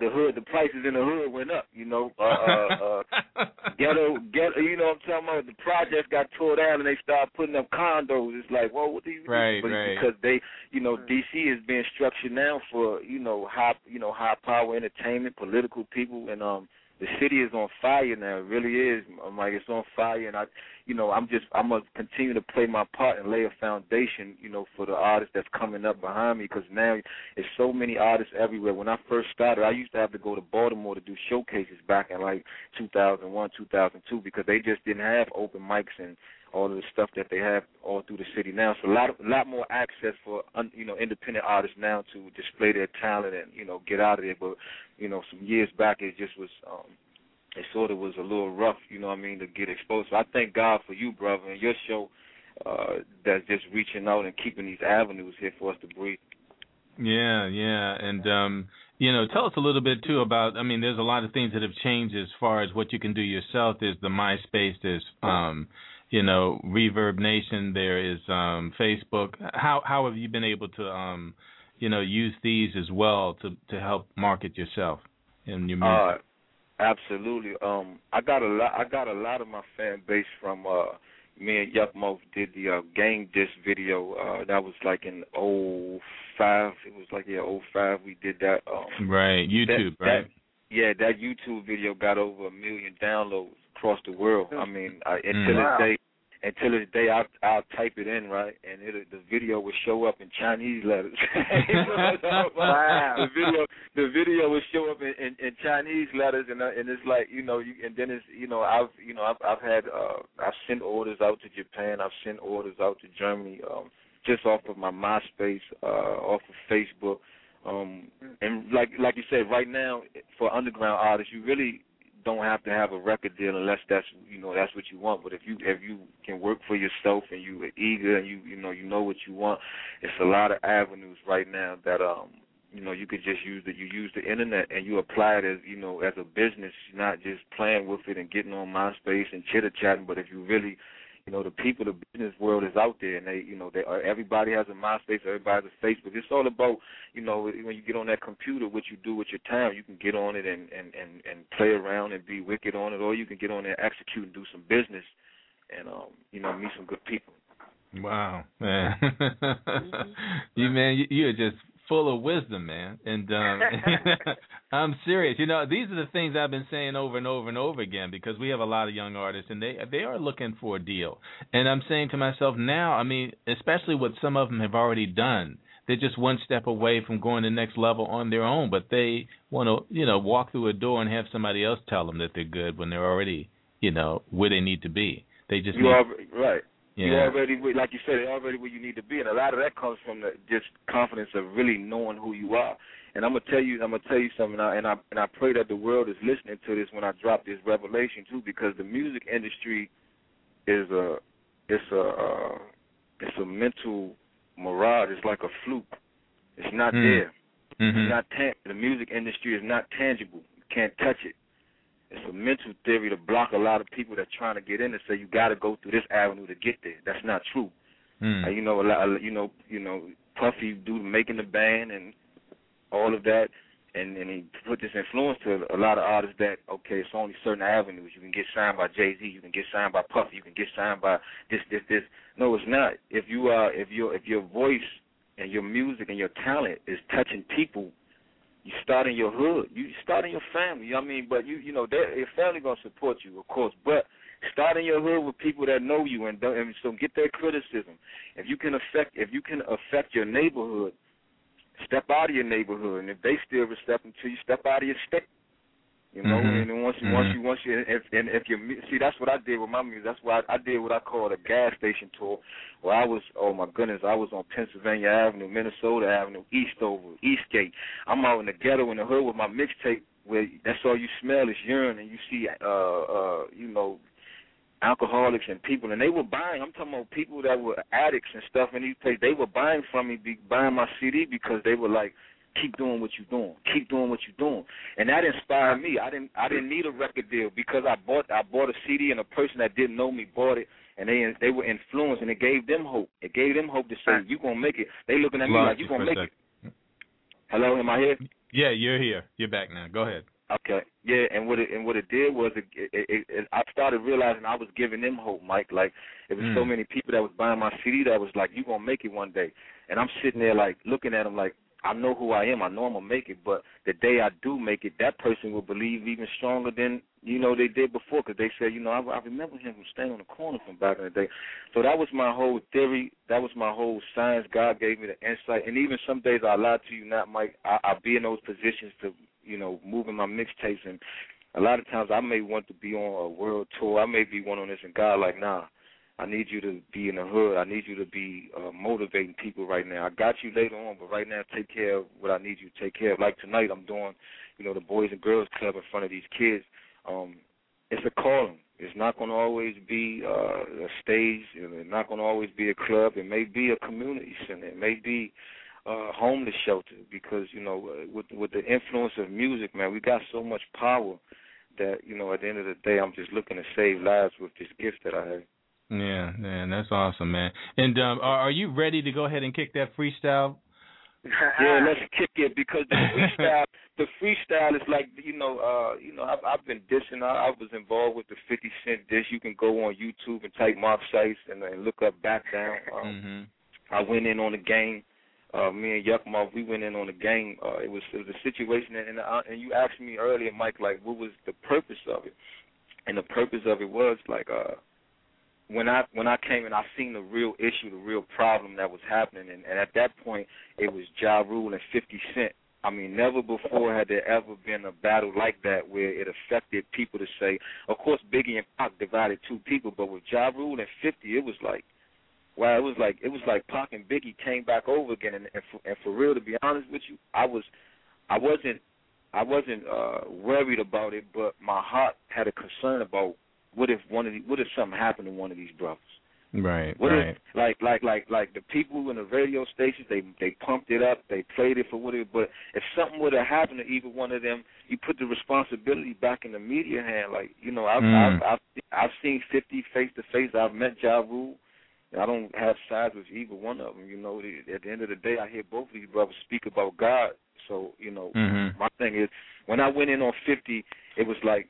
the hood, the prices in the hood went up. You know, uh, uh, uh, ghetto, ghetto. You know what I'm talking about? The projects got tore down and they started putting up condos. It's like, well, what do you? Right, but right. Because they, you know, DC is being structured now for you know high, you know, high power entertainment, political people, and um, the city is on fire now. It really is. I'm like, it's on fire, and I, you know, I'm just, I'm gonna continue to play my part and lay a foundation, you know, for the artists that's coming up behind me. Because now there's so many artists everywhere. When I first started, I used to have to go to Baltimore to do showcases back in like 2001, 2002, because they just didn't have open mics and all of the stuff that they have all through the city now. So a lot, a lot more access for un, you know independent artists now to display their talent and you know get out of there. But you know, some years back, it just was. um it sort of was a little rough, you know what I mean, to get exposed. So I thank God for you, brother, and your show uh that's just reaching out and keeping these avenues here for us to breathe. Yeah, yeah, and um, you know, tell us a little bit too about. I mean, there's a lot of things that have changed as far as what you can do yourself. There's the MySpace. There's um, you know, ReverbNation. There is um, Facebook. How how have you been able to um, you know, use these as well to to help market yourself and your music? Uh, Absolutely. Um, I got a lot. I got a lot of my fan base from uh, me and Yukmouth did the uh, game disc video. Uh, that was like in oh five. It was like yeah oh five. We did that. Um, Right, YouTube, that, right? That, yeah, that YouTube video got over a million downloads across the world. I mean, I, until Wow. this day, until the day, I I'll type it in right, and it the video will show up in Chinese letters. Wow. The video the video will show up in, in, in Chinese letters, and uh, and it's like you know, you, and then it's you know I've you know I've I've had uh I've sent orders out to Japan, I've sent orders out to Germany, um, just off of my MySpace, uh, off of Facebook. Um, and like like you said, right now for underground artists, you really don't have to have a record deal unless that's you know that's what you want. But if you if you can work for yourself and you are eager and you you know you know what you want, it's a lot of avenues right now that um you know you could just use the you use the internet and you apply it as you know as a business, not just playing with it and getting on MySpace and chitter chatting. But if you really you know the people, the business world is out there, and they, you know, they are, everybody has a MySpace, everybody has a Facebook. It's all about, you know, when you get on that computer, what you do with your time. You can get on it and and and and play around and be wicked on it, or you can get on there, execute, and do some business, and um, you know, meet some good people. Wow, man. you man, you, you're just full of wisdom, man. And um I'm serious. You know, these are the things I've been saying over and over and over again because we have a lot of young artists and they they are looking for a deal. And I'm saying to myself now, I mean, especially what some of them have already done. They're just one step away from going to the next level on their own, but they want to, you know, walk through a door and have somebody else tell them that they're good when they're already, you know, where they need to be. They just You need, are right. You yeah. already, like you said, you're already where you need to be, and a lot of that comes from the just confidence of really knowing who you are. And I'm gonna tell you, I'm gonna tell you something, now, and I and I pray that the world is listening to this when I drop this revelation too, because the music industry is a, it's a, uh, it's a mental mirage. It's like a fluke. It's not Mm. there. Mhm. It's not tan- the music industry is not tangible. You can't touch it. It's a mental theory to block a lot of people that trying to get in and say you got to go through this avenue to get there. That's not true. Mm. Uh, you know, a lot, you know, you know, Puffy do making the band and all of that, and and he put this influence to a lot of artists that okay, it's only certain avenues you can get signed by Jay Z, you can get signed by Puffy, you can get signed by this, this, this. No, it's not. If you are, if your if your voice and your music and your talent is touching people, you start in your hood, you start in your family. I mean, but you you know, your family gonna support you, of course, but start in your hood with people that know you and and so get their criticism. If you can affect if you can affect your neighborhood, step out of your neighborhood, and if they still respecting to you, step out of your state. You know, Mhm. and then once you Mhm. once you once you if and if you see that's what I did with my music. That's why I, I did what I call a gas station tour, where I was oh my goodness, I was on Pennsylvania Avenue, Minnesota Avenue, Eastover, Eastgate. I'm out in the ghetto in the hood with my mixtape, where that's all you smell is urine, and you see uh uh you know alcoholics and people, and they were buying. I'm talking about people that were addicts and stuff in these places. They were buying from me, be, buying my CD because they were like, "Keep doing what you're doing. Keep doing what you're doing," and that inspired me. I didn't, I didn't need a record deal because I bought, I bought a CD, and a person that didn't know me bought it. And they they were influenced, and it gave them hope. It gave them hope to say, "You gonna make it." They looking at me Lost like, "You gonna make it." Hello, am I here? Yeah, you're here. You're back now. Go ahead. Okay. Yeah, and what it and what it did was it, it, it, it I started realizing I was giving them hope, Mike. Like it was so Mm. many people that was buying my CD that was like, "You gonna make it one day," and I'm sitting there like looking at them like, I know who I am. I know I'm gonna make it, but the day I do make it, that person will believe even stronger than you know they did before, because they said, you know, I, I remember him from standing on the corner from back in the day. So that was my whole theory. That was my whole science. God gave me the insight, and even some days I lie to you not, Mike. I, I be in those positions to, you know, moving my mixtapes, and a lot of times I may want to be on a world tour. I may be one on this, and God like, nah. I need you to be in the hood. I need you to be uh, motivating people right now. I got you later on, but right now take care of what I need you to take care of. Like tonight, I'm doing, you know, the Boys and Girls Club in front of these kids. Um, it's a calling. It's not going to always be uh, a stage. It's not going to always be a club. It may be a community center. It may be a homeless shelter because you know, uh, with with the influence of music, man, we got so much power that you know, at the end of the day, I'm just looking to save lives with this gift that I have. Yeah, man, that's awesome, man. And um, are, are you ready to go ahead and kick that freestyle yeah, let's kick it because the freestyle, the freestyle is like you know, uh, you know, I've I've been dishing. I, I was involved with the Fifty Cent dish. You can go on YouTube and type Marc Shyst and, and look up back down. Um, Mm-hmm. I went in on the game. Uh, me and Yukmouth, we went in on the game. Uh, it was it was a situation, and and, uh, and you asked me earlier, Mike, like what was the purpose of it? And the purpose of it was like uh, when I when I came and I seen the real issue, the real problem that was happening, and, and at that point it was Ja Rule and Fifty Cent. I mean, never before had there ever been a battle like that where it affected people to say. Of course, Biggie and Pac divided two people, but with Ja Rule and Fifty, it was like wow, it was like it was like Pac and Biggie came back over again, and, and for, and for real, to be honest with you, I was, I wasn't, I wasn't uh worried about it, but my heart had a concern about what if one of the, what if something happened to one of these brothers. Right, What right. if like like like like the people in the radio stations they they pumped it up, they played it for what it but if something would have happened to either one of them, you put the responsibility back in the media hand. Like, you know, I've Mm. I've, I've I've seen fifty face to face, I've met Ja Rule. I don't have sides with either one of them. You know, at the end of the day, I hear both of these brothers speak about God. So, you know, Mhm. my thing is when I went in on 50, it was like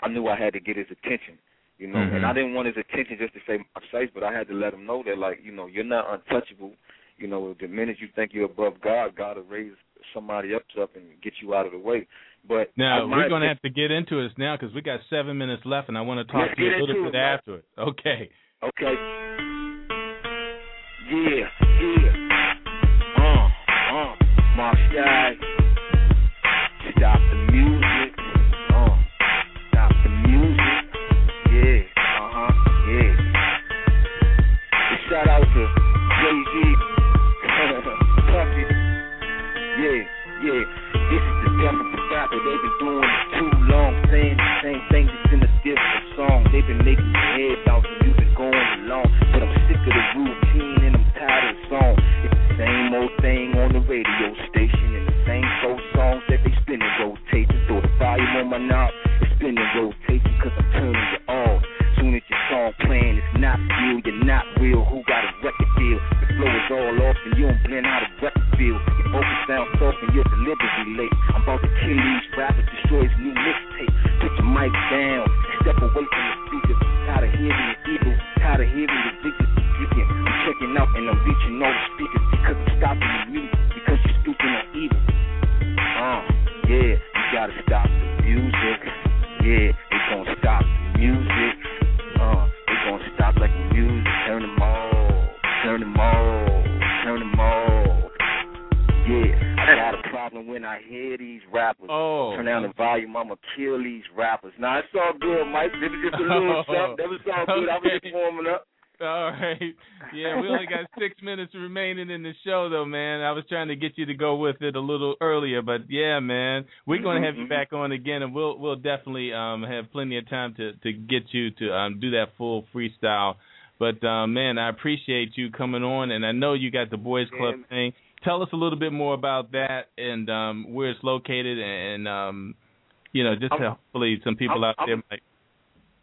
I knew I had to get his attention, you know, Mhm. and I didn't want his attention just to say my size, but I had to let him know that, like, you know, you're not untouchable. You know, the minute you think you're above God, God will raise somebody else up and get you out of the way. But Now we're going to have to get into this now because we got seven minutes left, and I want to talk to you a little bit it, after it. Okay. Okay. Yeah, yeah. Uh, uh. Mark Shy. Stop the music. Yeah. This is the death of the rapper. They've been doing it too long, saying the same thing just in a different song. They've been making your head bounce and you've been going along. But I'm sick of the routine and I'm tired of the song. It's the same old thing on the radio station and the same four songs that they spin and rotate. Just throw the volume on my knob, it's spin and rotation cause I'm turning you off. Soon as your song playing, it's not real, you're not real. Who got a record deal? The flow is all off and you don't blend how the record feel. And your delivery late. I'm about to kill these rappers, destroy his new mixtape. All good. I was just warming up. All right. Yeah, we only got six minutes remaining in the show, though, man. I was trying to get you to go with it a little earlier, but yeah, man, we're going to have you Mhm. back on again, and we'll we'll definitely um have plenty of time to to get you to um do that full freestyle. But um, man, I appreciate you coming on, and I know you got the Boys Club Yeah. thing. Tell us a little bit more about that and um where it's located, and um you know just I'm- hopefully some people I'm- out there I'm- might.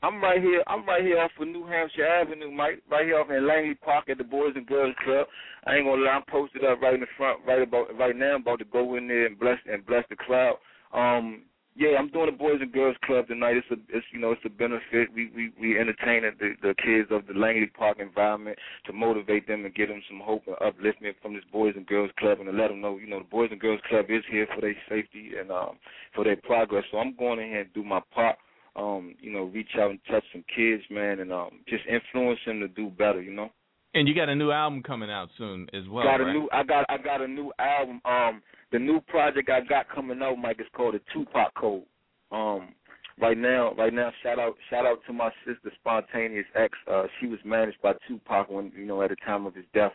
I'm right here. I'm right here off of New Hampshire Avenue, Mike. Right here off in Langley Park at the Boys and Girls Club. I ain't gonna lie, I'm posted up right in the front, right about right now. I'm about to go in there and bless and bless the crowd. Um, yeah, I'm doing the Boys and Girls Club tonight. It's a, it's you know, it's a benefit. We we we entertaining the the kids of the Langley Park environment to motivate them and give them some hope and upliftment from this Boys and Girls Club, and to let them know, you know, the Boys and Girls Club is here for their safety and um for their progress. So I'm going in here and do my part um, you know, reach out and touch some kids, man, and um, just influence them to do better, you know. And you got a new album coming out soon as well, got a right? new, I got, I got a new album. Um, the new project I got coming out, Mike, is called the Tupac Code. Um, right now, right now, shout out, shout out to my sister, Spontaneous X. Uh, she was managed by Tupac when, you know, at the time of his death.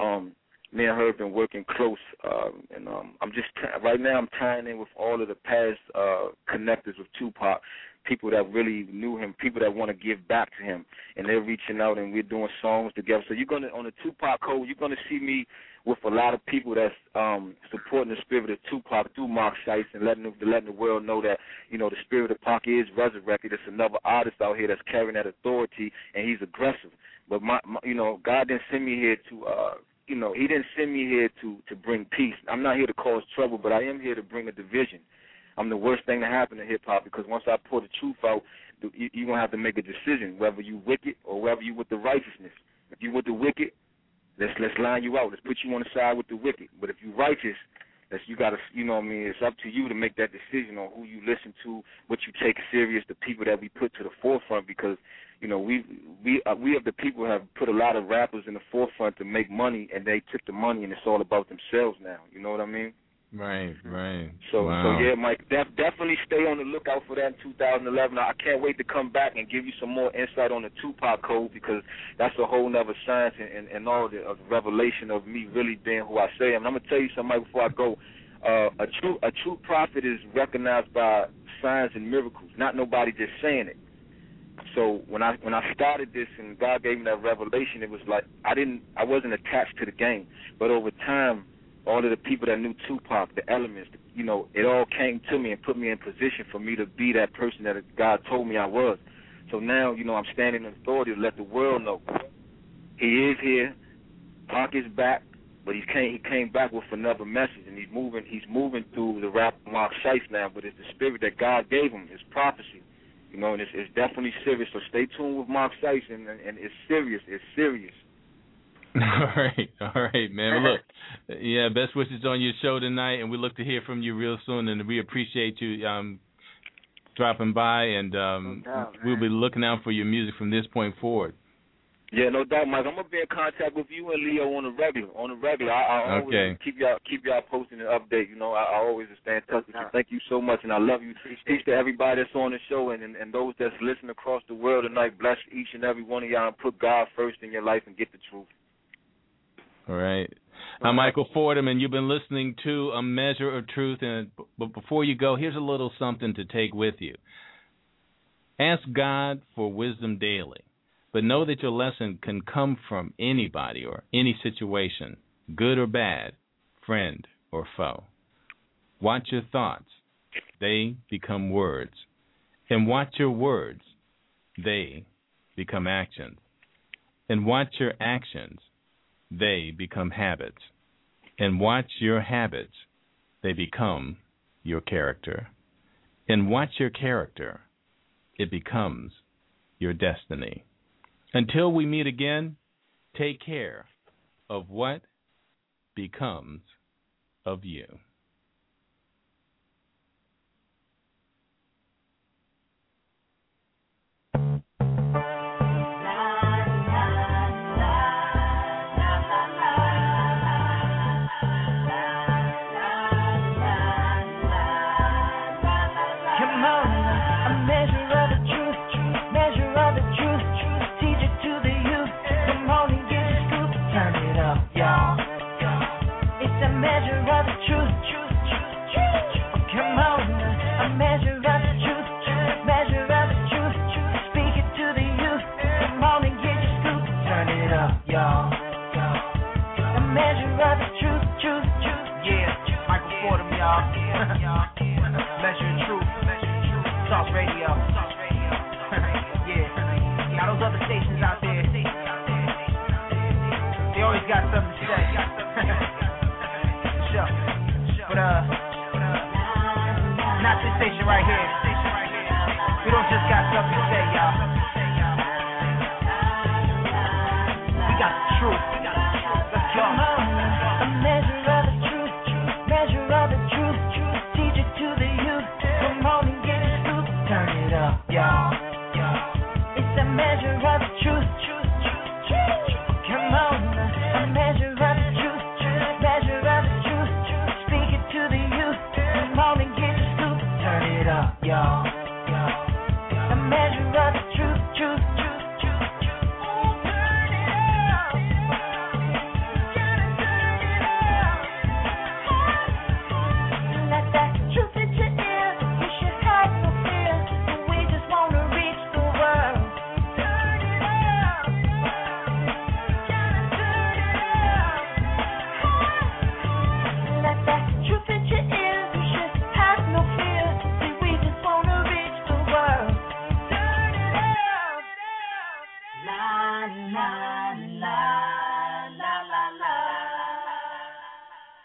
Um, me and her have been working close, um, and um, I'm just t- right now. I'm tying in with all of the past uh, connectors with Tupac, people that really knew him, people that want to give back to him, and they're reaching out, and we're doing songs together. So you're gonna on the Tupac code, you're gonna see me with a lot of people that's um, supporting the spirit of Tupac through Marc Shyst and letting the, letting the world know that you know the spirit of Pac is resurrected. It's another artist out here that's carrying that authority, and he's aggressive. But my, my you know, God didn't send me here to uh you know, he didn't send me here to to bring peace. I'm not here to cause trouble, but I am here to bring a division. I'm the worst thing to happen to hip hop because once I pour the truth out, you, you're gonna have to make a decision whether you wicked or whether you with the righteousness. If you with the wicked, let's let's line you out. Let's put you on the side with the wicked. But if you righteous, that's you gotta you know what I mean. It's up to you to make that decision on who you listen to, what you take serious, the people that we put to the forefront because you know we we uh, we of the people have put a lot of rappers in the forefront to make money, and they took the money and it's all about themselves now. You know what I mean? Right, right. So wow. so yeah, Mike, def- definitely stay on the lookout for that in 2011. I can't wait to come back and give you some more insight on the Tupac code because that's a whole nother science and, and, and all the, of revelation of me really being who I say. I am. I'm gonna tell you something Mike, before I go. Uh, a true a true prophet is recognized by signs and miracles, not nobody just saying it. So when I when I started this and God gave me that revelation, it was like I didn't I wasn't attached to the game, but over time all of the people that knew Tupac, the elements, you know, it all came to me and put me in position for me to be that person that God told me I was. So now, you know, I'm standing in authority to let the world know he is here. Pac is back, but he came he came back with another message, and he's moving he's moving through the rap Marc Shyst now, but it's the spirit that God gave him, his prophecy. You know, and it's, it's definitely serious. So stay tuned with Marc Shyst, and, and, and it's serious. It's serious. All right, all right, man. Well, look, yeah, best wishes on your show tonight, and we look to hear from you real soon. And we appreciate you um, dropping by, and um, No doubt, we'll be looking out for your music from this point forward. Yeah, no doubt, Mike. I'm gonna be in contact with you and Leo on the regular. On the regular, I, I always Okay. keep y'all keep y'all posting and update. You know, I, I always stay in touch with you. Thank you so much, and I love you. Peace to everybody that's on the show and, and and those that's listening across the world tonight. Bless each and every one of y'all, and put God first in your life and get the truth. All right. I'm Michael Fordham, and you've been listening to A Measure of Truth. And but before you go, here's a little something to take with you. Ask God for wisdom daily, but know that your lesson can come from anybody or any situation, good or bad, friend or foe. Watch your thoughts; they become words, and watch your words; they become actions, and watch your actions they become habits. And watch your habits, they become your character. And watch your character, it becomes your destiny. Until we meet again, take care of what becomes of you. Measure truth. Sauce Radio. yeah. Now those other stations out there, they always got something to say. sure. But uh, not this station right here. We don't just got something to say, y'all. We got the truth. Let's go.